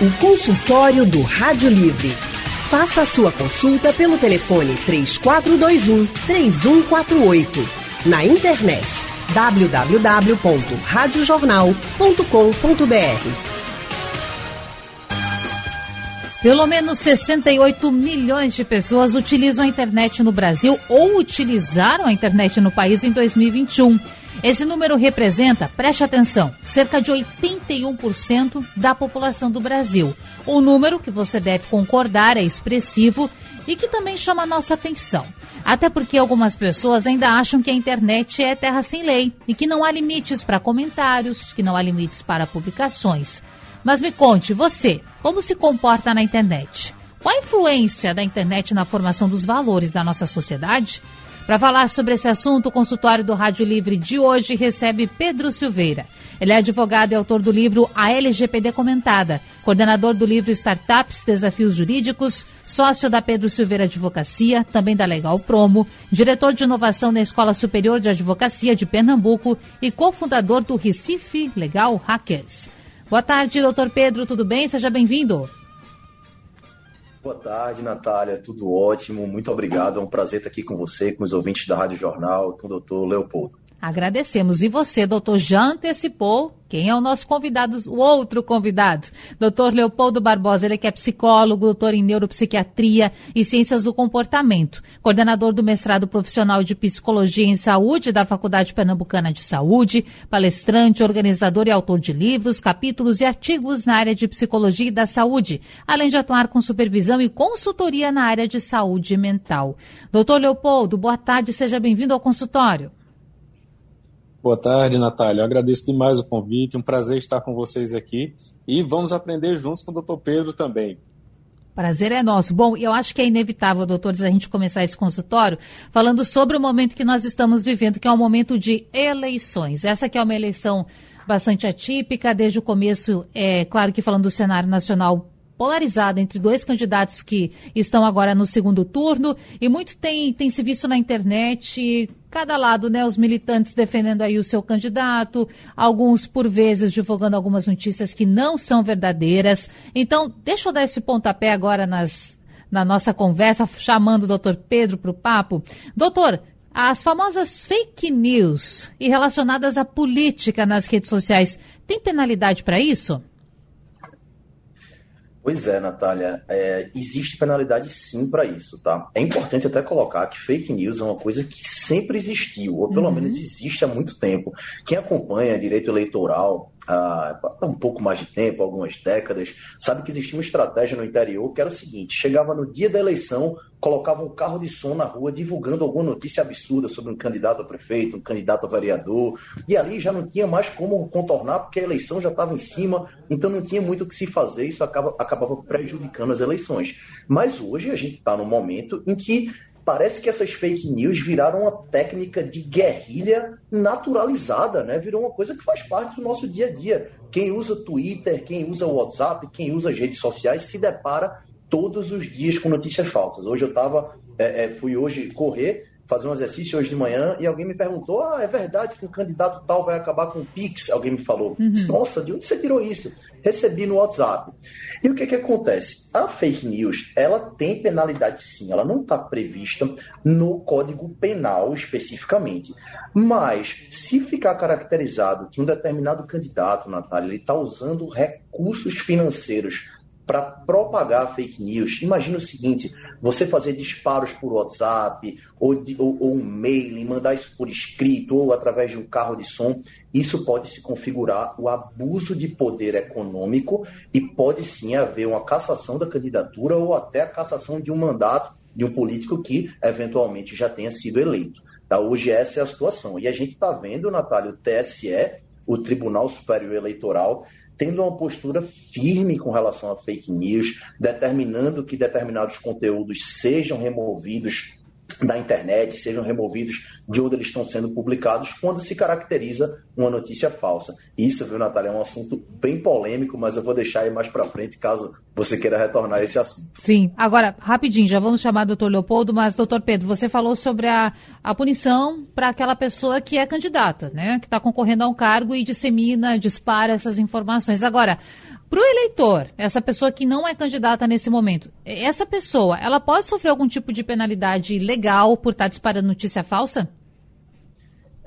O consultório do Rádio Livre. Faça a sua consulta pelo telefone 3421 3148. Na internet www.radiojornal.com.br. Pelo menos 68 milhões de pessoas utilizam a internet no Brasil ou utilizaram a internet no país em 2021. Esse número representa, preste atenção, cerca de 81% da população do Brasil. Um número que você deve concordar é expressivo e que também chama a nossa atenção. Até porque algumas pessoas ainda acham que a internet é terra sem lei e que não há limites para comentários, que não há limites para publicações. Mas me conte, você, como se comporta na internet? Qual a influência da internet na formação dos valores da nossa sociedade? Para falar sobre esse assunto, o consultório do Rádio Livre de hoje recebe Pedro Silveira. Ele é advogado e autor do livro A LGPD Comentada, coordenador do livro Startups Desafios Jurídicos, sócio da Pedro Silveira Advocacia, também da Legal Promo, diretor de inovação na Escola Superior de Advocacia de Pernambuco e cofundador do Recife Legal Hackers. Boa tarde, doutor Pedro, tudo bem? Seja bem-vindo. Boa tarde, Natália, tudo ótimo, muito obrigado, é um prazer estar aqui com você, com os ouvintes da Rádio Jornal, com o doutor Leopoldo. Agradecemos. E você, doutor, já antecipou quem é o nosso convidado, o outro convidado? Doutor Leopoldo Barbosa, ele que é psicólogo, doutor em neuropsiquiatria e ciências do comportamento, coordenador do mestrado profissional de psicologia em saúde da Faculdade Pernambucana de Saúde, palestrante, organizador e autor de livros, capítulos e artigos na área de psicologia e da saúde, além de atuar com supervisão e consultoria na área de saúde mental. Doutor Leopoldo, boa tarde, seja bem-vindo ao consultório. Boa tarde, Natália. Eu agradeço demais o convite, um prazer estar com vocês aqui e vamos aprender juntos com o doutor Pedro também. Prazer é nosso. Bom, eu acho que é inevitável, doutores, a gente começar esse consultório falando sobre o momento que nós estamos vivendo, que é um momento de eleições. Essa que é uma eleição bastante atípica, desde o começo, é claro que falando do cenário nacional polarizada entre dois candidatos que estão agora no segundo turno e muito tem, tem se visto na internet cada lado, né, os militantes defendendo aí o seu candidato, alguns por vezes divulgando algumas notícias que não são verdadeiras. Então, deixa eu dar esse pontapé agora nas, na nossa conversa, chamando o doutor Pedro para o papo. Doutor, as famosas fake news e relacionadas à política nas redes sociais, tem penalidade para isso? Pois é, Natália. É, existe penalidade sim para isso, tá? É importante até colocar que fake news é uma coisa que sempre existiu, ou pelo uhum. menos existe há muito tempo. Quem acompanha direito eleitoral há um pouco mais de tempo, algumas décadas, sabe que existia uma estratégia no interior que era o seguinte: chegava no dia da eleição, colocava um carro de som na rua divulgando alguma notícia absurda sobre um candidato a prefeito, um candidato a vereador, e ali já não tinha mais como contornar, porque a eleição já estava em cima, então não tinha muito o que se fazer, isso acaba, acabava prejudicando as eleições. Mas hoje a gente está num momento em que parece que essas fake news viraram uma técnica de guerrilha naturalizada, né? Virou uma coisa que faz parte do nosso dia a dia. Quem usa Twitter, quem usa WhatsApp, quem usa as redes sociais se depara todos os dias com notícias falsas. Hoje eu tava, é, é, fui hoje correr, fazer um exercício hoje de manhã e alguém me perguntou: ah, é verdade que um candidato tal vai acabar com o Pix? Alguém me falou. Uhum. Nossa, de onde você tirou isso? Recebi no WhatsApp. E o que, que acontece? A fake news, ela tem penalidade sim, ela não está prevista no Código Penal especificamente. Mas, se ficar caracterizado que um determinado candidato, Natália, ele está usando recursos financeiros para propagar fake news. Imagina o seguinte: você fazer disparos por WhatsApp, ou, de, ou, ou, um mail, mandar isso por escrito, ou através de um carro de som. Isso pode se configurar o abuso de poder econômico e pode sim haver uma cassação da candidatura ou até a cassação de um mandato de um político que eventualmente já tenha sido eleito. Tá? Hoje essa é a situação. E a gente está vendo, Natália, o TSE, o Tribunal Superior Eleitoral, tendo uma postura firme com relação a fake news, determinando que determinados conteúdos sejam removidos da internet, sejam removidos de onde eles estão sendo publicados quando se caracteriza uma notícia falsa. Isso, viu, Natália, é um assunto bem polêmico, mas eu vou deixar aí mais para frente caso você queira retornar esse assunto. Sim. Agora, rapidinho, já vamos chamar o doutor Leopoldo, mas, doutor Pedro, você falou sobre a, a punição para aquela pessoa que é candidata, né? Que está concorrendo a um cargo e dissemina, dispara essas informações. Agora, para o eleitor, essa pessoa que não é candidata nesse momento, essa pessoa, ela pode sofrer algum tipo de penalidade legal por estar tá disparando notícia falsa?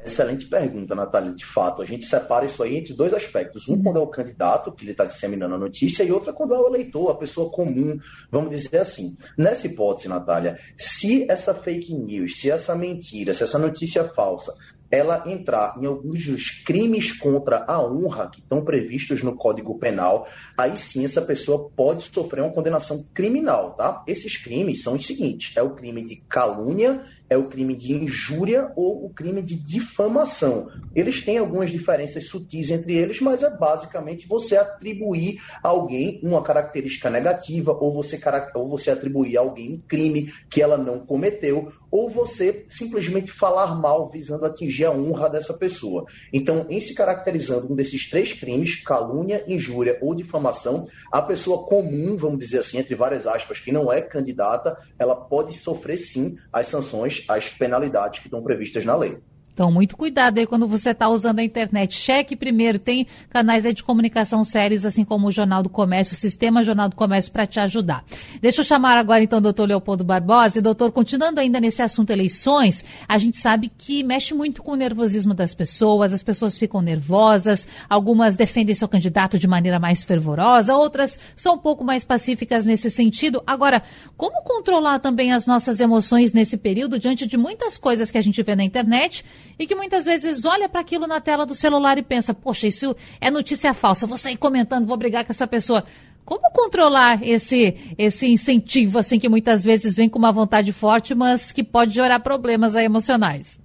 Excelente pergunta, Natália. De fato, a gente separa isso aí entre dois aspectos. Um, quando é o candidato, que ele está disseminando a notícia, e outra, quando é o eleitor, a pessoa comum. Vamos dizer assim. Nessa hipótese, Natália, se essa fake news, se essa mentira, se essa notícia falsa ela entrar em alguns dos crimes contra a honra que estão previstos no Código Penal, aí sim essa pessoa pode sofrer uma condenação criminal, tá? Esses crimes são os seguintes: é o crime de calúnia é o crime de injúria ou o crime de difamação. Eles têm algumas diferenças sutis entre eles, mas é basicamente você atribuir a alguém uma característica negativa, ou você, ou você atribuir a alguém um crime que ela não cometeu, ou você simplesmente falar mal visando atingir a honra dessa pessoa. Então, em se caracterizando um desses três crimes, calúnia, injúria ou difamação, a pessoa comum, vamos dizer assim, entre várias aspas, que não é candidata, ela pode sofrer sim as sanções as penalidades que estão previstas na lei. Então, muito cuidado aí quando você está usando a internet. Cheque primeiro, tem canais de comunicação sérios, assim como o Jornal do Comércio, o Sistema Jornal do Comércio, para te ajudar. Deixa eu chamar agora, então, o doutor Leopoldo Barbosa. E, doutor, continuando ainda nesse assunto eleições, a gente sabe que mexe muito com o nervosismo das pessoas, as pessoas ficam nervosas, algumas defendem seu candidato de maneira mais fervorosa, outras são um pouco mais pacíficas nesse sentido. Agora, como controlar também as nossas emoções nesse período, diante de muitas coisas que a gente vê na internet e que muitas vezes olha para aquilo na tela do celular e pensa: poxa, isso é notícia falsa, vou sair comentando, vou brigar com essa pessoa. Como controlar esse, esse incentivo, assim, que muitas vezes vem com uma vontade forte, mas que pode gerar problemas emocionais?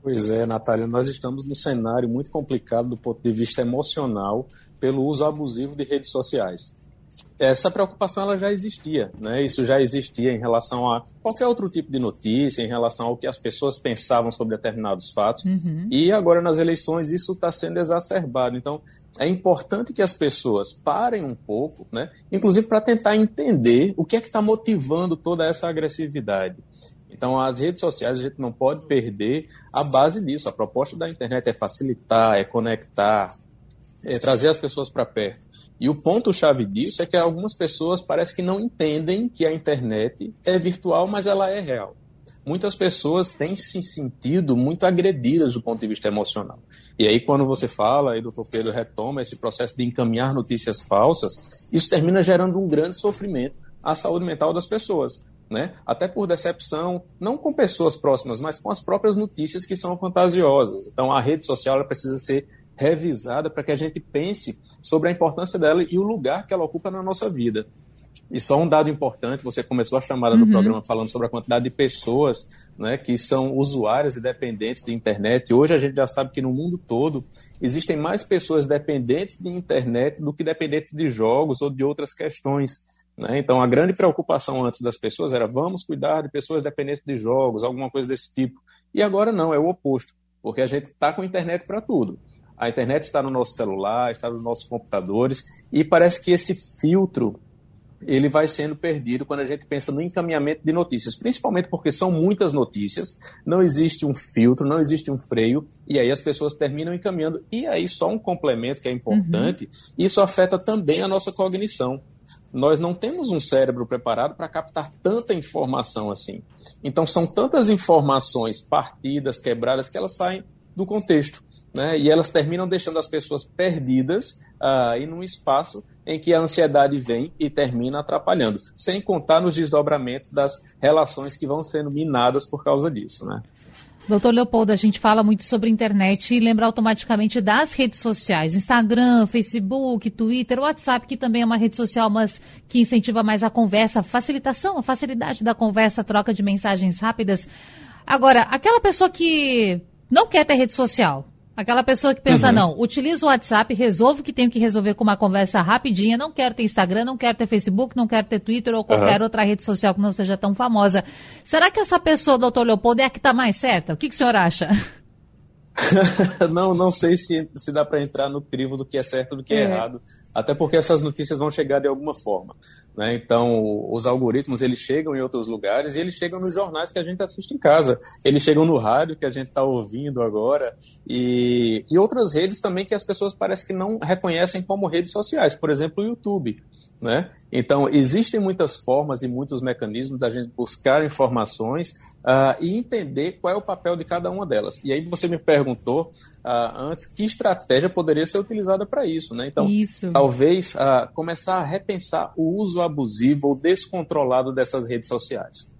Pois é, Natália, nós estamos num cenário muito complicado do ponto de vista emocional pelo uso abusivo de redes sociais essa preocupação ela já existia, né? Isso já existia em relação a qualquer outro tipo de notícia, em relação ao que as pessoas pensavam sobre determinados fatos. Uhum. E agora nas eleições isso está sendo exacerbado. Então é importante que as pessoas parem um pouco, né? Inclusive para tentar entender o que é que está motivando toda essa agressividade. Então, as redes sociais a gente não pode perder a base disso. A proposta da internet é facilitar, é conectar, é trazer as pessoas para perto. E o ponto-chave disso é que algumas pessoas parece que não entendem que a internet é virtual, mas ela é real. Muitas pessoas têm se sentido muito agredidas do ponto de vista emocional. E aí, quando você fala, e o doutor Pedro retoma esse processo de encaminhar notícias falsas, isso termina gerando um grande sofrimento à saúde mental das pessoas. Né? Até por decepção, não com pessoas próximas, mas com as próprias notícias que são fantasiosas. Então, a rede social precisa ser revisada para que a gente pense sobre a importância dela e o lugar que ela ocupa na nossa vida. E só um dado importante, você começou a chamada uhum. do programa falando sobre a quantidade de pessoas né, que são usuárias e dependentes de internet. Hoje a gente já sabe que no mundo todo existem mais pessoas dependentes de internet do que dependentes de jogos ou de outras questões. Né? Então a grande preocupação antes das pessoas era vamos cuidar de pessoas dependentes de jogos, alguma coisa desse tipo. E agora não, é o oposto, porque a gente está com internet para tudo. A internet está no nosso celular, está nos nossos computadores e parece que esse filtro ele vai sendo perdido quando a gente pensa no encaminhamento de notícias, principalmente porque são muitas notícias, não existe um filtro, não existe um freio, e aí as pessoas terminam encaminhando. E aí, só um complemento que é importante: uhum. isso afeta também a nossa cognição. Nós não temos um cérebro preparado para captar tanta informação assim. Então, são tantas informações partidas, quebradas, que elas saem do contexto né? E elas terminam deixando as pessoas perdidas uh, e num espaço em que a ansiedade vem e termina atrapalhando, sem contar nos desdobramentos das relações que vão sendo minadas por causa disso, né? Doutor Leopoldo, a gente fala muito sobre internet e lembra automaticamente das redes sociais, Instagram, Facebook, Twitter, WhatsApp, que também é uma rede social, mas que incentiva mais a conversa, a facilitação, a facilidade da conversa, a troca de mensagens rápidas. Agora, aquela pessoa que não quer ter rede social, Aquela pessoa que pensa, uhum. não, utilizo o WhatsApp, resolvo o que tenho que resolver com uma conversa rapidinha, não quero ter Instagram, não quero ter Facebook, não quero ter Twitter ou qualquer uhum. outra rede social que não seja tão famosa. Será que essa pessoa, doutor Leopoldo, é a que está mais certa? O que, que o senhor acha? não, não sei se, se dá para entrar no crivo do que é certo e do que é, é errado. Até porque essas notícias vão chegar de alguma forma. Né? Então, os algoritmos eles chegam em outros lugares e eles chegam nos jornais que a gente assiste em casa. Eles chegam no rádio que a gente está ouvindo agora e, e outras redes também que as pessoas parecem que não reconhecem como redes sociais. Por exemplo, o YouTube. Né? Então, existem muitas formas e muitos mecanismos da gente buscar informações uh, e entender qual é o papel de cada uma delas. E aí você me perguntou uh, antes que estratégia poderia ser utilizada para isso. Né? Então, isso. talvez uh, começar a repensar o uso abusivo ou descontrolado dessas redes sociais.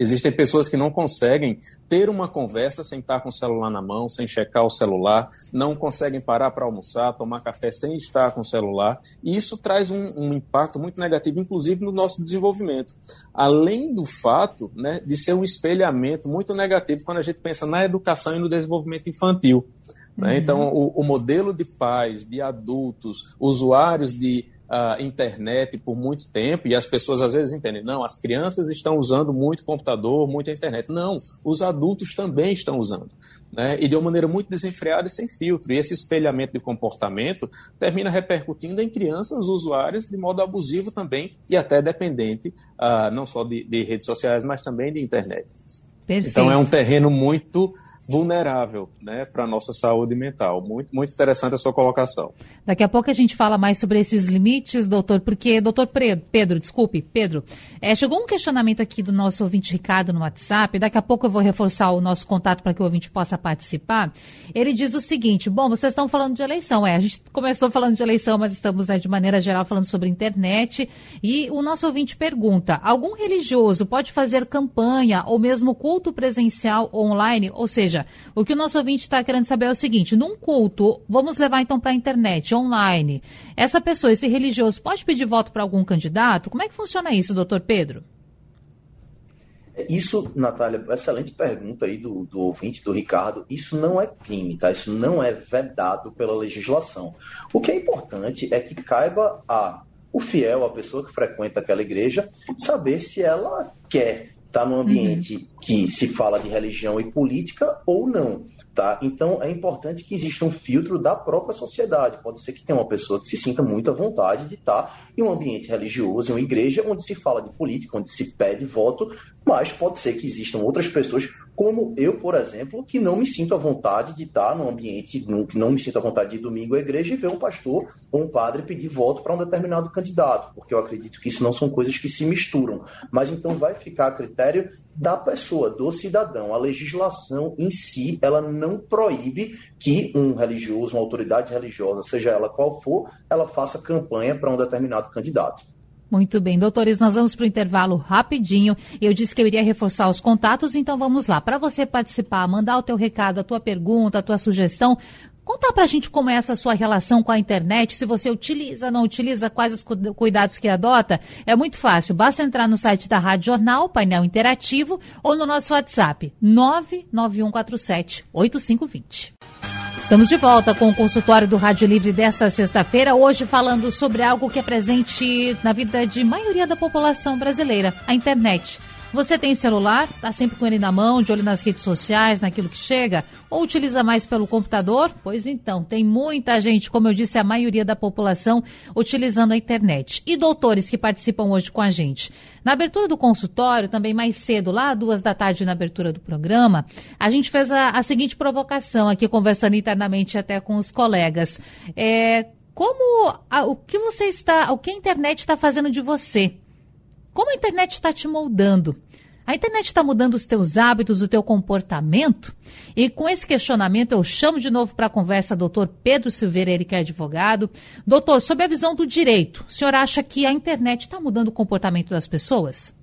Existem pessoas que não conseguem ter uma conversa sem estar com o celular na mão, sem checar o celular, não conseguem parar para almoçar, tomar café sem estar com o celular, e isso traz um, um, impacto muito negativo, inclusive no nosso desenvolvimento. Além do fato né, de ser um espelhamento muito negativo quando a gente pensa na educação e no desenvolvimento infantil. Né? Uhum. Então, o, o modelo de pais, de adultos, usuários de uh, internet por muito tempo e as pessoas às vezes entendem, não, as crianças estão usando muito computador, muita internet. Não, os adultos também estão usando. Né? E de uma maneira muito desenfreada e sem filtro. E esse espelhamento de comportamento termina repercutindo em crianças usuárias de modo abusivo também e até dependente, uh, não só de, de redes sociais, mas também de internet. Perfeito. Então é um terreno muito vulnerável né, para a nossa saúde mental. Muito, muito interessante a sua colocação. Daqui a pouco a gente fala mais sobre esses limites, doutor, porque, doutor Pedro, desculpe, Pedro, é, chegou um questionamento aqui do nosso ouvinte Ricardo no WhatsApp, daqui a pouco eu vou reforçar o nosso contato para que o ouvinte possa participar. Ele diz o seguinte, bom, vocês estão falando de eleição, é, a gente começou falando de eleição, mas estamos, né, de maneira geral, falando sobre internet, e o nosso ouvinte pergunta, algum religioso pode fazer campanha ou mesmo culto presencial online, ou seja, seja, o que o nosso ouvinte está querendo saber é o seguinte: num culto, vamos levar então para a internet, online, essa pessoa, esse religioso, pode pedir voto para algum candidato? Como é que funciona isso, doutor Pedro? Isso, Natália, excelente pergunta aí do, do ouvinte, do Ricardo. Isso não é crime, tá? Isso não é vedado pela legislação. O que é importante é que caiba a o fiel, a pessoa que frequenta aquela igreja, saber se ela quer está num ambiente uhum. que se fala de religião e política ou não. Tá? Então é importante que exista um filtro da própria sociedade. Pode ser que tenha uma pessoa que se sinta muito à vontade de estar em um ambiente religioso, em uma igreja onde se fala de política, onde se pede voto, mas pode ser que existam outras pessoas, como eu, por exemplo, que não me sinto à vontade de estar num ambiente, que não me sinto à vontade de ir domingo à igreja e ver um pastor ou um padre pedir voto para um determinado candidato, porque eu acredito que isso não são coisas que se misturam. Mas então vai ficar a critério da pessoa, do cidadão. A legislação em si, ela não proíbe que um religioso, uma autoridade religiosa, seja ela qual for, ela faça campanha para um determinado candidato. Muito bem, doutores, nós vamos para o intervalo rapidinho. Eu disse que eu iria reforçar os contatos, então vamos lá. Para você participar, mandar o teu recado, a tua pergunta, a tua sugestão, Conta pra gente como é essa sua relação com a internet, se você utiliza, não utiliza, quais os cuidados que adota. É muito fácil, basta entrar no site da Rádio Jornal, painel interativo, ou no nosso WhatsApp, 99147 8520. Estamos de volta com o consultório do Rádio Livre desta sexta-feira, hoje falando sobre algo que é presente na vida de maioria da população brasileira, a internet. Você tem celular? Está sempre com ele na mão, de olho nas redes sociais, naquilo que chega? Ou utiliza mais pelo computador? Pois então, tem muita gente, como eu disse, a maioria da população utilizando a internet. E doutores que participam hoje com a gente. Na abertura do consultório, também mais cedo, lá duas da tarde na abertura do programa, a gente fez a, a seguinte provocação aqui, conversando internamente até com os colegas. É, como a, o que você está, o que a internet está fazendo de você? Como a internet está te moldando? A internet está mudando os teus hábitos, o teu comportamento? E com esse questionamento eu chamo de novo para a conversa doutor Pedro Silveira, ele que é advogado. Doutor, sob a visão do direito, o senhor acha que a internet está mudando o comportamento das pessoas?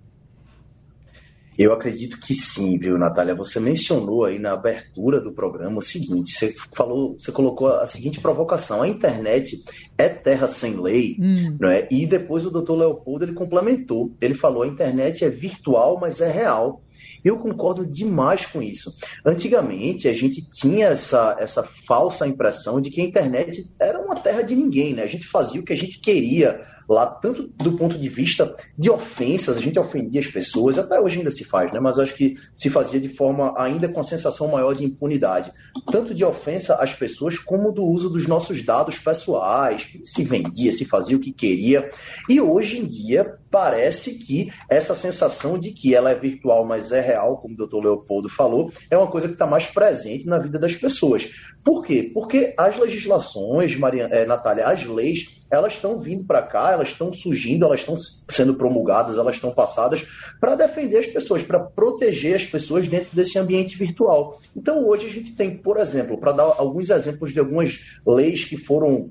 Eu acredito que sim, viu, Natália? Você mencionou aí na abertura do programa o seguinte: você falou, você colocou a seguinte provocação: a internet é terra sem lei, hum. não é? E depois o doutor Leopoldo ele complementou. Ele falou: a internet é virtual, mas é real. Eu concordo demais com isso. Antigamente, a gente tinha essa, essa falsa impressão de que a internet era uma terra de ninguém, né? A gente fazia o que a gente queria lá, tanto do ponto de vista de ofensas, a gente ofendia as pessoas, até hoje ainda se faz, né? mas acho que se fazia de forma ainda com a sensação maior de impunidade, tanto de ofensa às pessoas como do uso dos nossos dados pessoais, se vendia, se fazia o que queria. E hoje em dia parece que essa sensação de que ela é virtual, mas é real, como o doutor Leopoldo falou, é uma coisa que está mais presente na vida das pessoas. Por quê? Porque as legislações, Maria, é, Natália, as leis elas estão vindo para cá, elas estão surgindo, elas estão sendo promulgadas, elas estão passadas para defender as pessoas, para proteger as pessoas dentro desse ambiente virtual. Então hoje a gente tem, por exemplo, para dar alguns exemplos de algumas leis que foram,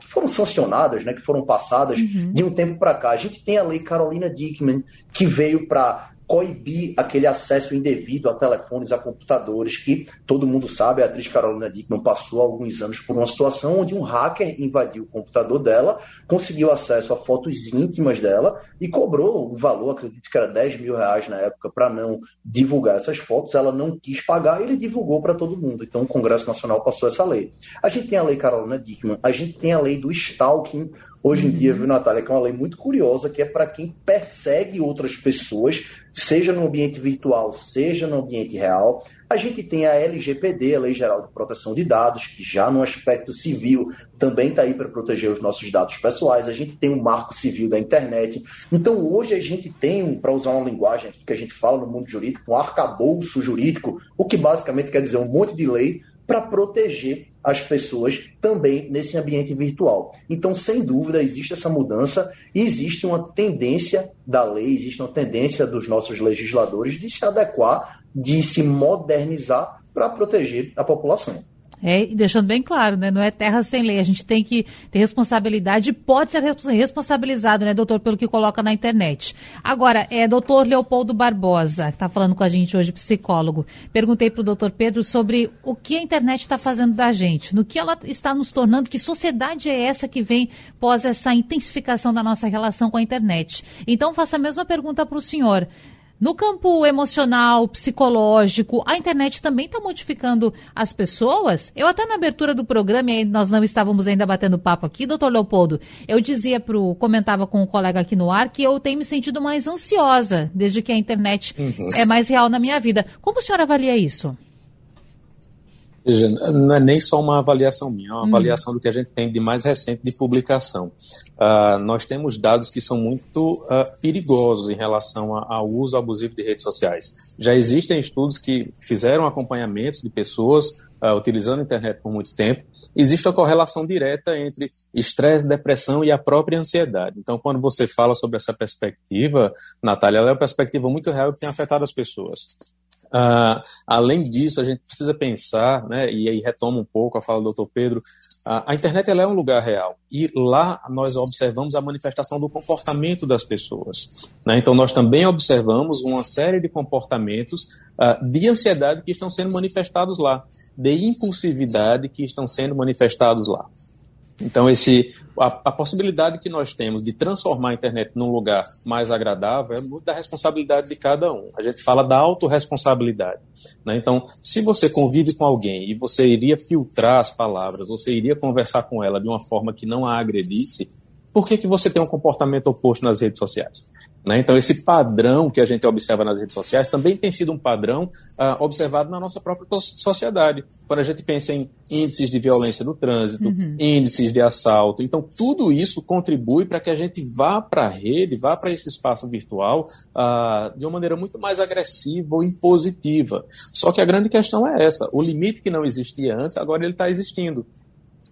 que foram sancionadas, né, que foram passadas uhum. de um tempo para cá. A gente tem a lei Carolina Dickman, que veio para coibir aquele acesso indevido a telefones, a computadores, que todo mundo sabe, a atriz Carolina Dickman passou alguns anos por uma situação onde um hacker invadiu o computador dela, conseguiu acesso a fotos íntimas dela e cobrou um valor, acredito que era 10 mil reais na época, para não divulgar essas fotos. Ela não quis pagar e ele divulgou para todo mundo. Então o Congresso Nacional passou essa lei. A gente tem a lei Carolina Dickman, a gente tem a lei do stalking, hoje em dia, viu, Natália, que é uma lei muito curiosa, que é para quem persegue outras pessoas, seja no ambiente virtual, seja no ambiente real. A gente tem a LGPD, a Lei Geral de Proteção de Dados, que já no aspecto civil também está aí para proteger os nossos dados pessoais. A gente tem o um Marco Civil da Internet. Então, hoje a gente tem, para usar uma linguagem que a gente fala no mundo jurídico, um arcabouço jurídico, o que basicamente quer dizer um monte de lei para proteger as pessoas também nesse ambiente virtual. Então, sem dúvida, existe essa mudança e existe uma tendência da lei, existe uma tendência dos nossos legisladores de se adequar, de se modernizar para proteger a população. É, e deixando bem claro, né? Não é terra sem lei. A gente tem que ter responsabilidade e pode ser responsabilizado, né, doutor, pelo que coloca na internet. Agora, é doutor Leopoldo Barbosa, que está falando com a gente hoje, psicólogo. Perguntei para o doutor Pedro sobre o que a internet está fazendo da gente, no que ela está nos tornando, que sociedade é essa que vem pós essa intensificação da nossa relação com a internet. Então, faço a mesma pergunta para o senhor. No campo emocional, psicológico, a internet também está modificando as pessoas? Eu até na abertura do programa, e nós não estávamos ainda batendo papo aqui, doutor Leopoldo, eu dizia pro, comentava com um colega aqui no ar que eu tenho me sentido mais ansiosa desde que a internet uhum. é mais real na minha vida. Como o senhor avalia isso? Veja, não é nem só uma avaliação minha, é uma hum. avaliação do que a gente tem de mais recente de publicação. Uh, nós temos dados que são muito uh, perigosos em relação ao uso abusivo de redes sociais. Já existem estudos que fizeram acompanhamentos de pessoas uh, utilizando a internet por muito tempo. Existe a correlação direta entre estresse, depressão e a própria ansiedade. Então, quando você fala sobre essa perspectiva, Natália, ela é uma perspectiva muito real que tem afetado as pessoas. Uh, além disso, a gente precisa pensar, né, e aí retoma um pouco a fala do Dr. Pedro, uh, a internet ela é um lugar real e lá nós observamos a manifestação do comportamento das pessoas. Né? Então, nós também observamos uma série de comportamentos uh, de ansiedade que estão sendo manifestados lá, de impulsividade que estão sendo manifestados lá. Então, esse, a, a, possibilidade que nós temos de transformar a internet num lugar mais agradável é muito da responsabilidade de cada um. A gente fala da autorresponsabilidade. Né? Então, se você convive com alguém e você iria filtrar as palavras, você iria conversar com ela de uma forma que não a agredisse, por que, que você tem um comportamento oposto nas redes sociais? Né? Então, esse padrão que a gente observa nas redes sociais também tem sido um padrão uh, observado na nossa própria sociedade. Quando a gente pensa em índices de violência no trânsito, uhum. índices de assalto. Então, tudo isso contribui para que a gente vá para a rede, vá para esse espaço virtual uh, de uma maneira muito mais agressiva ou impositiva. Só que a grande questão é essa: o limite que não existia antes, agora ele está existindo.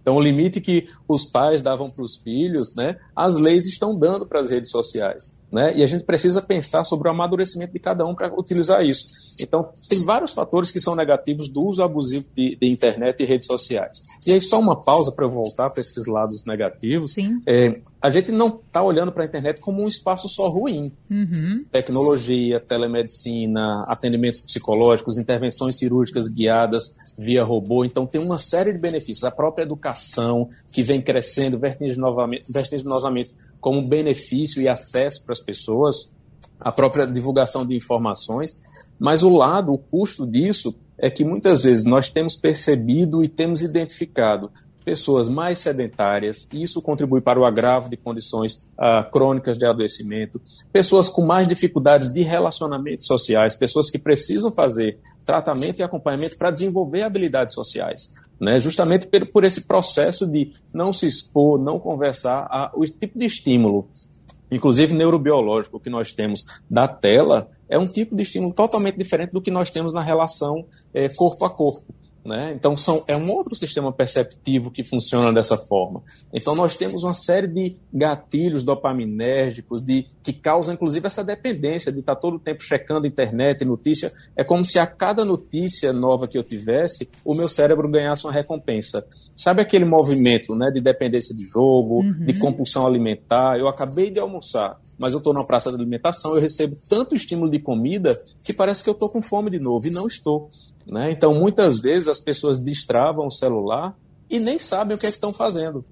Então, o limite que os pais davam para os filhos, né, as leis estão dando para as redes sociais. Né? E a gente precisa pensar sobre o amadurecimento de cada um para utilizar isso. Então, tem vários fatores que são negativos do uso abusivo de, de internet e redes sociais. E aí, só uma pausa para eu voltar para esses lados negativos. É, a gente não está olhando para a internet como um espaço só ruim. Uhum. Tecnologia, telemedicina, atendimentos psicológicos, intervenções cirúrgicas guiadas via robô. Então, tem uma série de benefícios. A própria educação, que vem crescendo vertiginosamente, como benefício e acesso para as pessoas, a própria divulgação de informações, Mas o lado, o custo disso é que muitas vezes nós temos percebido e temos identificado pessoas mais sedentárias, e isso contribui para o agravo de condições uh, crônicas de adoecimento, pessoas com mais dificuldades de relacionamentos sociais, pessoas que precisam fazer tratamento e acompanhamento para desenvolver habilidades sociais. Né, justamente por, esse processo de não se expor, não conversar, a, o tipo de estímulo, inclusive neurobiológico, que nós temos da tela, é um tipo de estímulo totalmente diferente do que nós temos na relação é, corpo a corpo. Né? Então, são, é um outro sistema perceptivo que funciona dessa forma. Então, nós temos uma série de gatilhos dopaminérgicos de, que causam, inclusive, essa dependência de estar todo o tempo checando internet, notícia. É como se a cada notícia nova que eu tivesse, o meu cérebro ganhasse uma recompensa. Sabe aquele movimento né, de dependência de jogo, uhum. de compulsão alimentar? Eu acabei de almoçar, mas eu estou na praça de alimentação, eu recebo tanto estímulo de comida que parece que eu estou com fome de novo, e não estou. Né? Então, muitas vezes as pessoas destravam o celular e nem sabem o que, é que estão fazendo.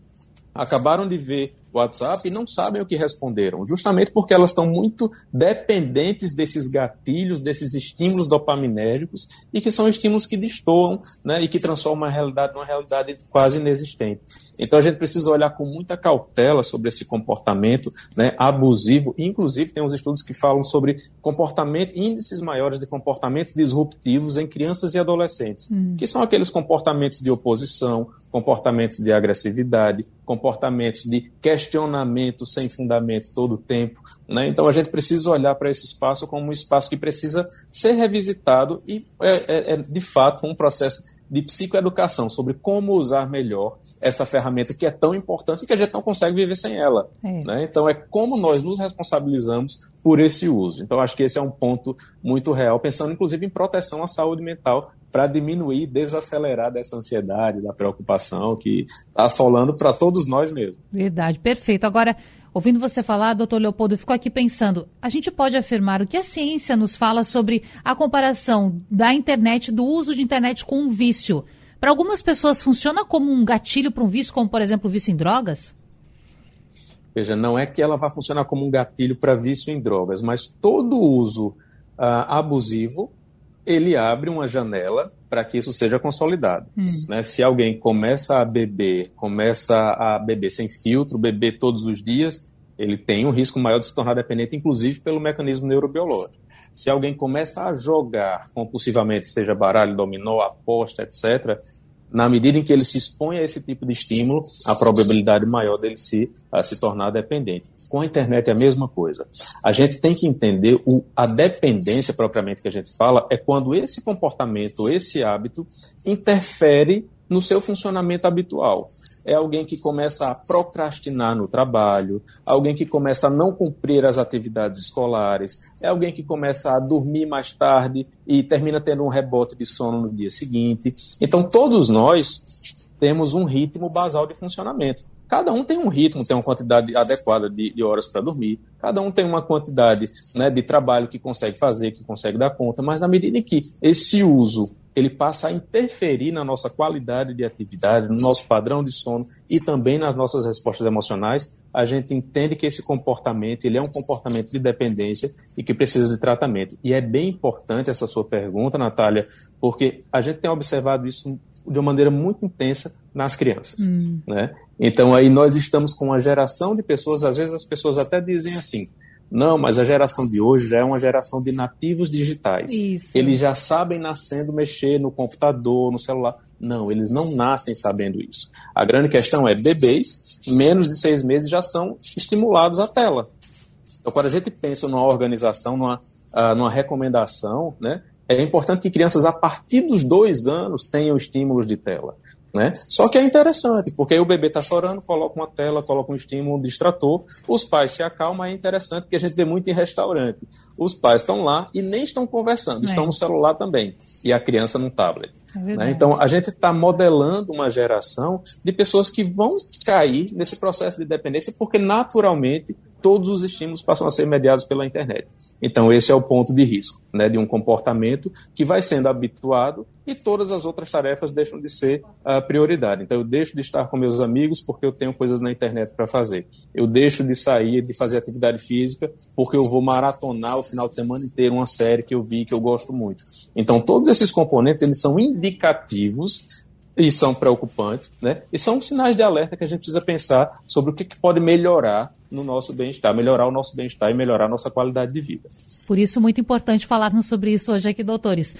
Acabaram de ver WhatsApp e não sabem o que responderam, justamente porque elas estão muito dependentes desses gatilhos, desses estímulos dopaminérgicos e que são estímulos que destoam né, e que transformam a realidade numa realidade quase inexistente. Então a gente precisa olhar com muita cautela sobre esse comportamento né, abusivo. Inclusive, tem uns estudos que falam sobre comportamento, índices maiores de comportamentos disruptivos em crianças e adolescentes, hum. que são aqueles comportamentos de oposição, comportamentos de agressividade, comportamentos de questionamento sem fundamento todo o tempo. Né? Então a gente precisa olhar para esse espaço como um espaço que precisa ser revisitado e é, é, é de fato um processo de psicoeducação sobre como usar melhor essa ferramenta que é tão importante e que a gente não consegue viver sem ela. É. Né? Então, é como nós nos responsabilizamos por esse uso. Então, acho que esse é um ponto muito real, pensando inclusive em proteção à saúde mental para diminuir desacelerar dessa ansiedade, da preocupação que está assolando para todos nós mesmos. Verdade, perfeito. Agora, Ouvindo você falar, doutor Leopoldo, eu fico aqui pensando: a gente pode afirmar o que a ciência nos fala sobre a comparação da internet, do uso de internet com um vício? Para algumas pessoas funciona como um gatilho para um vício, como por exemplo o vício em drogas? Veja, não é que ela vá funcionar como um gatilho para vício em drogas, mas todo uso uh, abusivo ele abre uma janela para que isso seja consolidado. Hum. Né? Se alguém começa a beber, começa a beber sem filtro, beber todos os dias, ele tem um risco maior de se tornar dependente, inclusive pelo mecanismo neurobiológico. Se alguém começa a jogar compulsivamente, seja baralho, dominó, aposta, etc., na medida em que ele se expõe a esse tipo de estímulo, a probabilidade maior dele se, se tornar dependente. Com a internet é a mesma coisa. A gente tem que entender o, a dependência propriamente que a gente fala é quando esse comportamento, esse hábito interfere no seu funcionamento habitual. É alguém que começa a procrastinar no trabalho, alguém que começa a não cumprir as atividades escolares, é alguém que começa a dormir mais tarde e termina tendo um rebote de sono no dia seguinte. Então, todos nós temos um ritmo basal de funcionamento. Cada um tem um ritmo, tem uma quantidade adequada de, de horas para dormir, cada um tem uma quantidade né, de trabalho que consegue fazer, que consegue dar conta, mas na medida em que esse uso ele passa a interferir na nossa qualidade de atividade, no nosso padrão de sono e também nas nossas respostas emocionais, a gente entende que esse comportamento ele é um comportamento de dependência e que precisa de tratamento. E é bem importante essa sua pergunta, Natália, porque a gente tem observado isso de uma maneira muito intensa nas crianças. Hum. Né? Então aí nós estamos com uma geração de pessoas, às vezes as pessoas até dizem assim, não, mas a geração de hoje já é uma geração de nativos digitais. Isso. Eles já sabem nascendo mexer no computador, no celular. Não, eles não nascem sabendo isso. A grande questão é bebês, menos de seis meses já são estimulados à tela. Então, quando a gente pensa numa organização, numa, uh, numa recomendação, né, é importante que crianças a partir dos dois anos tenham estímulos de tela. Né? Só que é interessante, porque aí o bebê está chorando, coloca uma tela, coloca um estímulo, um distrator, os pais se acalmam, é interessante, porque a gente vê muito em restaurante. Os pais estão lá e nem estão conversando, é. estão no celular também, e a criança no tablet. É né? Então, a gente está modelando uma geração de pessoas que vão cair nesse processo de dependência, porque naturalmente todos os estímulos passam a ser mediados pela internet. Então, esse é o ponto de risco, né, de um comportamento que vai sendo habituado e todas as outras tarefas deixam de ser a prioridade. Então, eu deixo de estar com meus amigos porque eu tenho coisas na internet para fazer. Eu deixo de sair, de fazer atividade física porque eu vou maratonar o final de semana inteiro uma série que eu vi que eu gosto muito. Então, todos esses componentes, eles são indicativos e são preocupantes, né? E são sinais de alerta que a gente precisa pensar sobre o que, que pode melhorar no nosso bem-estar, melhorar o nosso bem-estar e melhorar a nossa qualidade de vida. Por isso, muito importante falarmos sobre isso hoje aqui, doutores.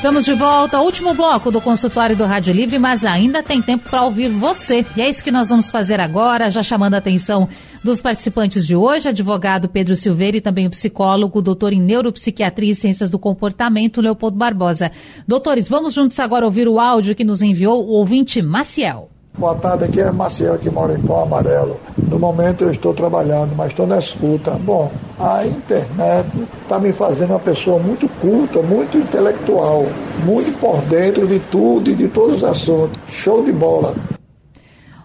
Estamos de volta, último bloco do consultório do Rádio Livre, mas ainda tem tempo para ouvir você. E é isso que nós vamos fazer agora, já chamando a atenção dos participantes de hoje, advogado Pedro Silveira e também o psicólogo, doutor em neuropsiquiatria e ciências do comportamento, Leopoldo Barbosa. Doutores, vamos juntos agora ouvir o áudio que nos enviou o ouvinte Maciel. Boa tarde, aqui é Maciel, que mora em Pão Amarelo. No momento eu estou trabalhando, mas estou na escuta. Bom, a internet está me fazendo uma pessoa muito culta, muito intelectual, muito por dentro de tudo e de todos os assuntos. Show de bola.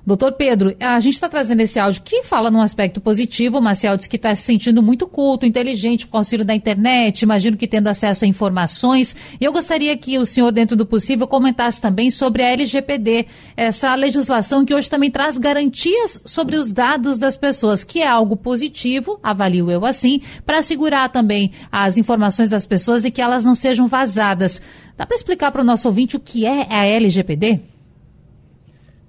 Doutor Pedro, a gente está trazendo esse áudio que fala num aspecto positivo. O Marcial diz que está se sentindo muito culto, inteligente com o auxílio da internet, imagino que tendo acesso a informações. E eu gostaria que o senhor, dentro do possível, comentasse também sobre a LGPD, essa legislação que hoje também traz garantias sobre os dados das pessoas, que é algo positivo, avalio eu assim, para assegurar também as informações das pessoas e que elas não sejam vazadas. Dá para explicar para o nosso ouvinte o que é a LGPD?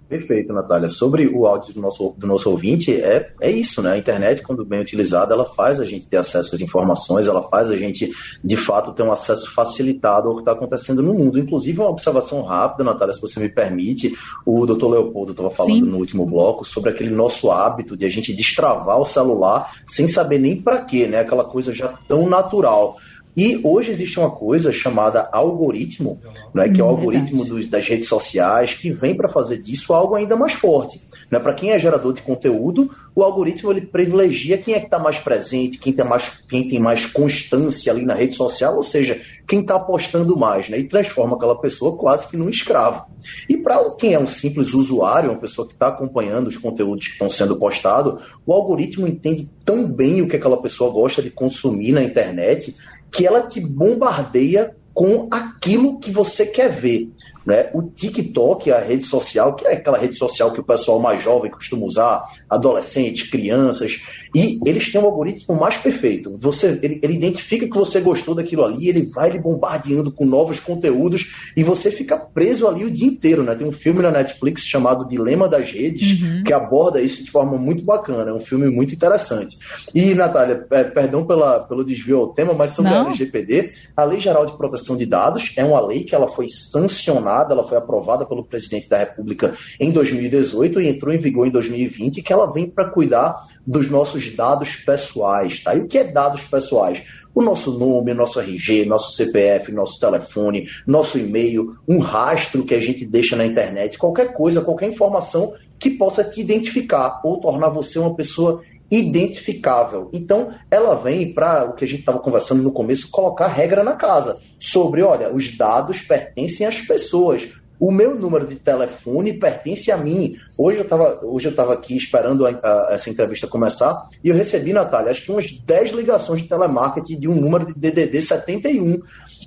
Perfeito, Natália. Sobre o áudio do nosso, do nosso ouvinte, é, é isso, né? A internet, quando bem utilizada, ela faz a gente ter acesso às informações, ela faz a gente, de fato, ter um acesso facilitado ao que está acontecendo no mundo. Inclusive, uma observação rápida, Natália, se você me permite, o doutor Leopoldo estava falando Sim. no último bloco sobre aquele nosso hábito de a gente destravar o celular sem saber nem para quê, né? Aquela coisa já tão natural. E hoje existe uma coisa chamada algoritmo, né, que é o hum, algoritmo dos, das redes sociais, que vem para fazer disso algo ainda mais forte. Né? Para quem é gerador de conteúdo, o algoritmo ele privilegia quem é que está mais presente, quem tem mais, quem tem mais constância ali na rede social, ou seja, quem está postando mais, né? e transforma aquela pessoa quase que num escravo. E para quem é um simples usuário, uma pessoa que está acompanhando os conteúdos que estão sendo postados, o algoritmo entende tão bem o que aquela pessoa gosta de consumir na internet que ela te bombardeia com aquilo que você quer ver. Né? O TikTok, a rede social, que é aquela rede social que o pessoal mais jovem costuma usar, adolescentes, crianças, e eles têm um algoritmo mais perfeito. Você, ele, ele identifica que você gostou daquilo ali, ele vai lhe bombardeando com novos conteúdos e você fica preso ali o dia inteiro. Né? Tem um filme na Netflix chamado Dilema das Redes, uhum. que aborda isso de forma muito bacana. É um filme muito interessante. E, Natália, é, perdão pela, pelo desvio ao tema, mas sobre Não. a LGPD, a Lei Geral de Proteção de Dados é uma lei que ela foi sancionada, ela foi aprovada pelo presidente da República em 2018 e entrou em vigor em 2020, que ela vem para cuidar dos nossos dados pessoais, tá? E o que é dados pessoais? O nosso nome, nosso RG, nosso CPF, nosso telefone, nosso e-mail, um rastro que a gente deixa na internet, qualquer coisa, qualquer informação que possa te identificar ou tornar você uma pessoa identificável. Então, ela vem para o que a gente estava conversando no começo, colocar regra na casa sobre, olha, os dados pertencem às pessoas. O meu número de telefone pertence a mim. Hoje eu estava hoje eu aqui esperando a, a, essa entrevista começar e eu recebi, Natália, acho que umas 10 ligações de telemarketing de um número de DDD 71.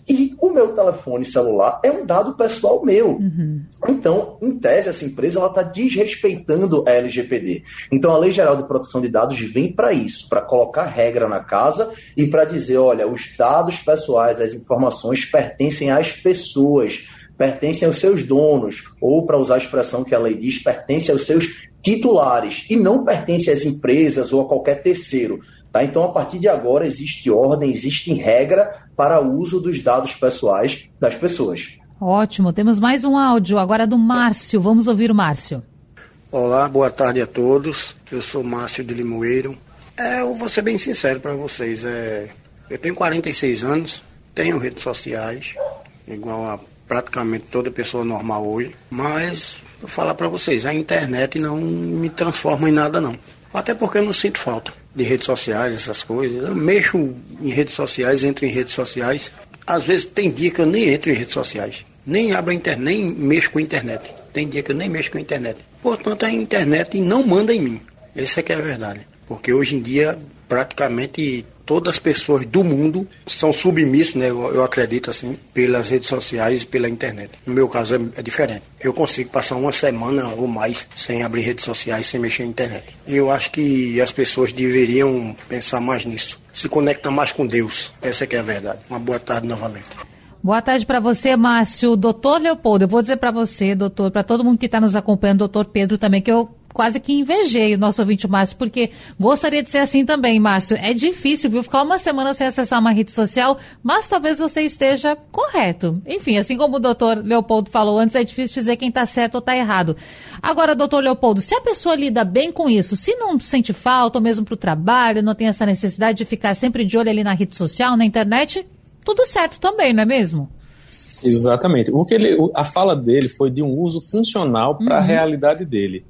E o meu telefone celular é um dado pessoal meu. Uhum. Então, em tese, essa empresa está desrespeitando a LGPD. Então, a Lei Geral de Proteção de Dados vem para isso, para colocar regra na casa e para dizer: olha, os dados pessoais, as informações pertencem às pessoas pertencem aos seus donos, ou, para usar a expressão que a lei diz, pertencem aos seus titulares, e não pertence às empresas ou a qualquer terceiro. Tá? Então, a partir de agora, existe ordem, existe regra para o uso dos dados pessoais das pessoas. Ótimo, temos mais um áudio agora do Márcio. Vamos ouvir o Márcio. Olá, boa tarde a todos. Eu sou Márcio de Limoeiro. É, eu vou ser bem sincero para vocês. É, eu tenho 46 anos, tenho redes sociais, igual a praticamente toda pessoa normal hoje, mas vou falar para vocês, a internet não me transforma em nada não. Até porque eu não sinto falta de redes sociais, essas coisas. Eu mexo em redes sociais, entro em redes sociais. Às vezes tem dia que eu nem entro em redes sociais. Nem abro a internet, nem mexo com a internet. Tem dia que eu nem mexo com a internet. Portanto, a internet não manda em mim. Essa é que é a verdade. Porque hoje em dia, praticamente todas as pessoas do mundo são submissos, né, eu, eu, acredito assim, pelas redes sociais e pela internet. No meu caso é, é, diferente. Eu consigo passar uma semana ou mais sem abrir redes sociais, sem mexer na internet. Eu acho que as pessoas deveriam pensar mais nisso. Se conectar mais com Deus. Essa que é a verdade. Uma boa tarde novamente. Boa tarde para você, Márcio. Doutor Leopoldo, eu vou dizer para você, doutor, para todo mundo que está nos acompanhando, doutor Pedro também, que eu quase que invejei o nosso ouvinte Márcio, porque gostaria de ser assim também, Márcio. É difícil, viu? Ficar uma semana sem acessar uma rede social, mas talvez você esteja correto. Enfim, assim como o doutor Leopoldo falou antes, é difícil dizer quem está certo ou está errado. Agora, doutor Leopoldo, se a pessoa lida bem com isso, se não sente falta, ou mesmo para o trabalho, não tem essa necessidade de ficar sempre de olho ali na rede social, na internet, tudo certo também, não é mesmo? Exatamente. O que ele, a fala dele foi de um uso funcional para a uhum. realidade dele.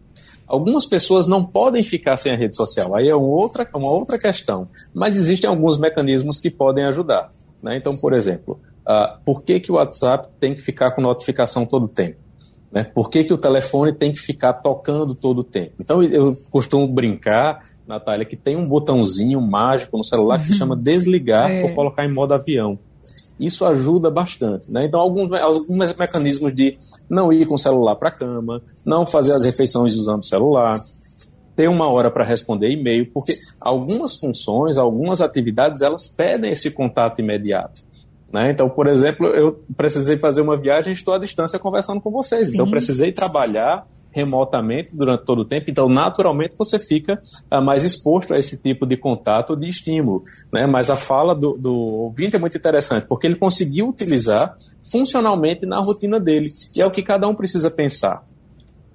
Algumas pessoas não podem ficar sem a rede social, aí é uma outra, uma outra questão. Mas existem alguns mecanismos que podem ajudar. Né? Então, por exemplo, uh, por que, que o WhatsApp tem que ficar com notificação todo o tempo? Né? Por que, que o telefone tem que ficar tocando todo o tempo? Então, eu costumo brincar Natália, que tem um botãozinho mágico no celular que se chama desligar é. ou colocar em modo avião. Isso ajuda bastante. Né? Então, alguns, alguns mecanismos de não ir com o celular para a cama, não fazer as refeições usando o celular, ter uma hora para responder e-mail, porque algumas funções, algumas atividades, elas pedem esse contato imediato. Né? Então, por exemplo, eu precisei fazer uma viagem, estou à distância conversando com vocês. Sim. Então, precisei trabalhar remotamente durante todo o tempo, então naturalmente você fica uh, mais exposto a esse tipo de contato de estímulo. Né? Mas a fala do, do ouvinte é muito interessante, porque ele conseguiu utilizar funcionalmente na rotina dele, e é o que cada um precisa pensar.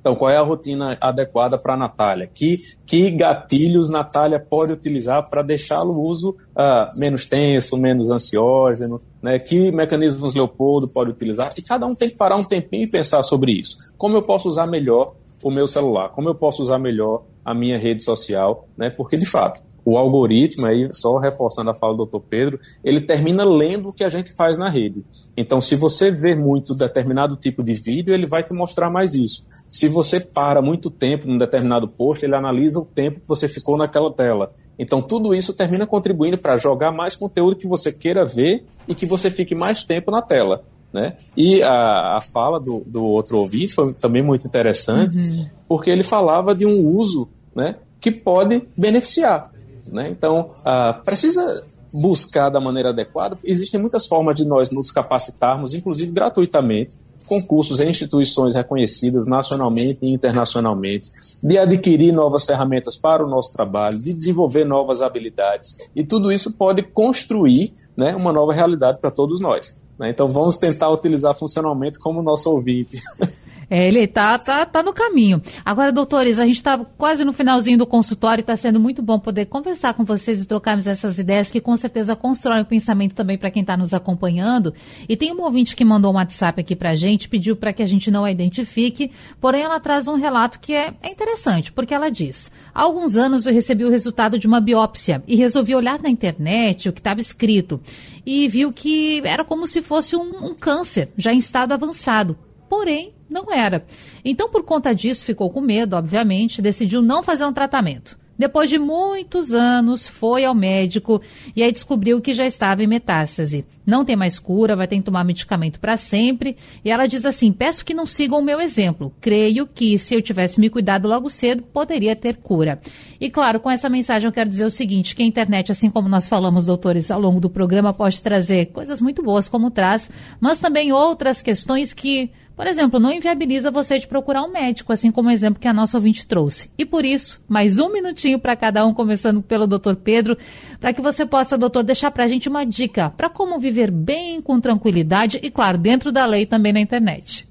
Então, qual é a rotina adequada para a Natália? Que, que gatilhos Natália pode utilizar para deixá-lo uso uh, menos tenso, menos ansiógeno? Né? Que mecanismos Leopoldo pode utilizar? E cada um tem que parar um tempinho e pensar sobre isso. Como eu posso usar melhor o meu celular? Como eu posso usar melhor a minha rede social? Né? Porque, de fato, o algoritmo, aí só reforçando a fala do Dr. Pedro, ele termina lendo o que a gente faz na rede. Então, se você vê muito determinado tipo de vídeo, ele vai te mostrar mais isso. Se você para muito tempo num determinado post, ele analisa o tempo que você ficou naquela tela. Então, tudo isso termina contribuindo para jogar mais conteúdo que você queira ver e que você fique mais tempo na tela. Né? E a, a fala do, do outro ouvinte foi também muito interessante, uhum. porque ele falava de um uso né, que pode beneficiar. Né? Então, ah, precisa buscar da maneira adequada. Existem muitas formas de nós nos capacitarmos, inclusive gratuitamente, concursos em instituições reconhecidas nacionalmente e internacionalmente, de adquirir novas ferramentas para o nosso trabalho, de desenvolver novas habilidades. E tudo isso pode construir né, uma nova realidade para todos nós. Né? Então vamos tentar utilizar funcionalmente como nosso ouvinte. É, ele tá, tá, tá no caminho. Agora, doutores, a gente está quase no finalzinho do consultório e está sendo muito bom poder conversar com vocês e trocarmos essas ideias que com certeza constroem o pensamento também para quem está nos acompanhando. E tem um ouvinte que mandou um WhatsApp aqui para a gente, pediu para que a gente não a identifique, porém ela traz um relato que é, é interessante, porque ela diz: há alguns anos eu recebi o resultado de uma biópsia e resolvi olhar na internet o que estava escrito e viu que era como se fosse um, um câncer já em estado avançado. Porém, não era. Então, por conta disso, ficou com medo, obviamente, decidiu não fazer um tratamento. Depois de muitos anos, foi ao médico e aí descobriu que já estava em metástase. Não tem mais cura, vai ter que tomar medicamento para sempre. E ela diz assim: peço que não sigam o meu exemplo. Creio que se eu tivesse me cuidado logo cedo, poderia ter cura. E claro, com essa mensagem eu quero dizer o seguinte: que a internet, assim como nós falamos, doutores, ao longo do programa, pode trazer coisas muito boas, como traz, mas também outras questões que por exemplo, não inviabiliza você de procurar um médico, assim como o exemplo que a nossa ouvinte trouxe. E por isso, mais um minutinho para cada um, começando pelo doutor Pedro, para que você possa, doutor, deixar para a gente uma dica para como viver bem, com tranquilidade e, claro, dentro da lei também na internet.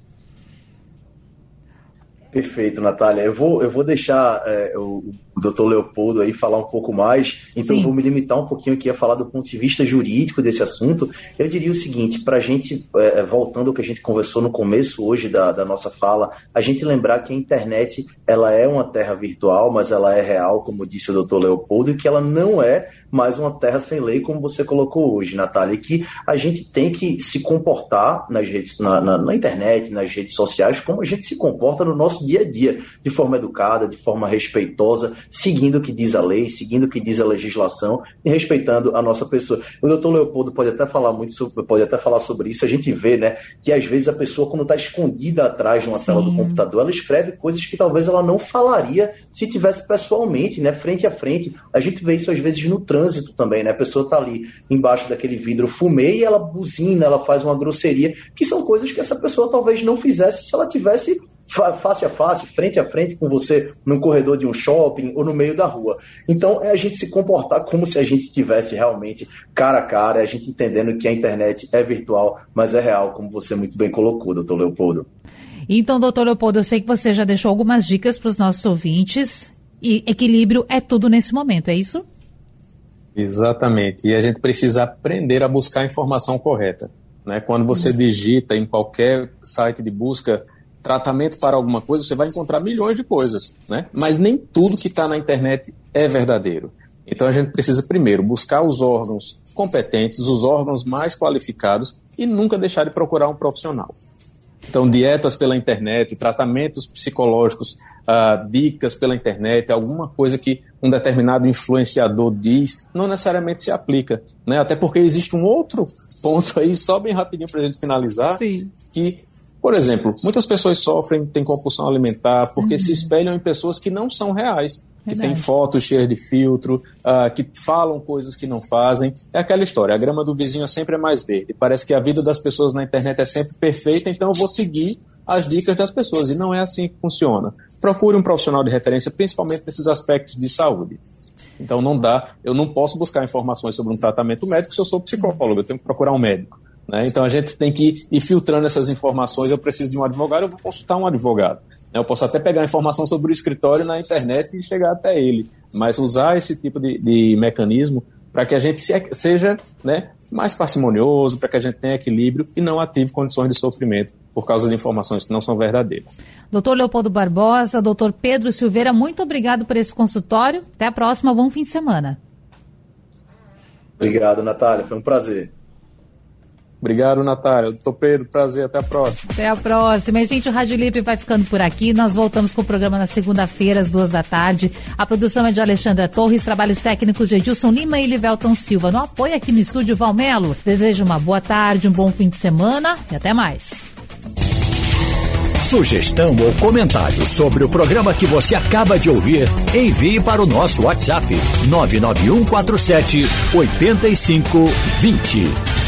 Perfeito, Natália. Eu vou, eu vou deixar é, o doutor Leopoldo aí falar um pouco mais, então Sim. vou me limitar um pouquinho aqui a falar do ponto de vista jurídico desse assunto. Eu diria o seguinte, para a gente, é, voltando ao que a gente conversou no começo hoje da, da nossa fala, a gente lembrar que a internet ela é uma terra virtual, mas ela é real, como disse o doutor Leopoldo, e que ela não é mais uma terra sem lei, como você colocou hoje, Natália, e que a gente tem que se comportar nas redes, na, na, na, internet, nas redes sociais, como a gente se comporta no nosso dia a dia, de forma educada, de forma respeitosa, seguindo o que diz a lei, seguindo o que diz a legislação e respeitando a nossa pessoa. O doutor Leopoldo pode até falar muito sobre, pode até falar sobre isso. A gente vê, né, que às vezes a pessoa, quando está escondida atrás de uma Sim. tela do computador, ela escreve coisas que talvez ela não falaria se tivesse pessoalmente, né, frente a frente. A gente vê isso às vezes no trânsito também, né? A pessoa está ali embaixo daquele vidro fumê e ela buzina, ela faz uma grosseria, que são coisas que essa pessoa talvez não fizesse se ela tivesse face a face, frente a frente com você num corredor de um shopping ou no meio da rua. Então é a gente se comportar como se a gente estivesse realmente cara a cara, a gente entendendo que a internet é virtual, mas é real, como você muito bem colocou, doutor Leopoldo. Então, doutor Leopoldo, eu sei que você já deixou algumas dicas para os nossos ouvintes e equilíbrio é tudo nesse momento, é isso? Exatamente. E a gente precisa aprender a buscar a informação correta. Né? Quando você digita em qualquer site de busca tratamento para alguma coisa, você vai encontrar milhões de coisas, né? Mas nem tudo que está na internet é verdadeiro. Então a gente precisa primeiro buscar os órgãos competentes, os órgãos mais qualificados e nunca deixar de procurar um profissional. Então, dietas pela internet, tratamentos psicológicos, uh, dicas pela internet, alguma coisa que um determinado influenciador diz, não necessariamente se aplica. Né? Até porque existe um outro ponto aí, só bem rapidinho para a gente finalizar, Sim. que por exemplo, muitas pessoas sofrem, têm compulsão alimentar, porque uhum. se espelham em pessoas que não são reais, que têm fotos cheias de filtro, uh, que falam coisas que não fazem. É aquela história, a grama do vizinho sempre é mais verde. Parece que a vida das pessoas na internet é sempre perfeita, então eu vou seguir as dicas das pessoas. E não é assim que funciona. Procure um profissional de referência, principalmente nesses aspectos de saúde. Então não dá, eu não posso buscar informações sobre um tratamento médico se eu sou psicólogo, eu tenho que procurar um médico. Né? Então a gente tem que ir filtrando essas informações. Eu preciso de um advogado, eu vou consultar um advogado. Né? Eu posso até pegar informação sobre o escritório na internet e chegar até ele, mas usar esse tipo de, de mecanismo para que a gente seja né, mais parcimonioso, para que a gente tenha equilíbrio e não ative condições de sofrimento por causa de informações que não são verdadeiras. Doutor Leopoldo Barbosa, doutor Pedro Silveira, muito obrigado por esse consultório. Até a próxima, bom fim de semana. Obrigado, Natália, foi um prazer. Obrigado, Natália. Topeiro, prazer. Até a próxima. Até a próxima. E, gente, o Rádio Livre vai ficando por aqui. Nós voltamos com o programa na segunda-feira, às duas da tarde. A produção é de Alexandra Torres, trabalhos técnicos de Edilson Lima e Livelton Silva. No apoio aqui no estúdio, Valmelo. Desejo uma boa tarde, um bom fim de semana e até mais. Sugestão ou comentário sobre o programa que você acaba de ouvir, envie para o nosso WhatsApp 99147 8520.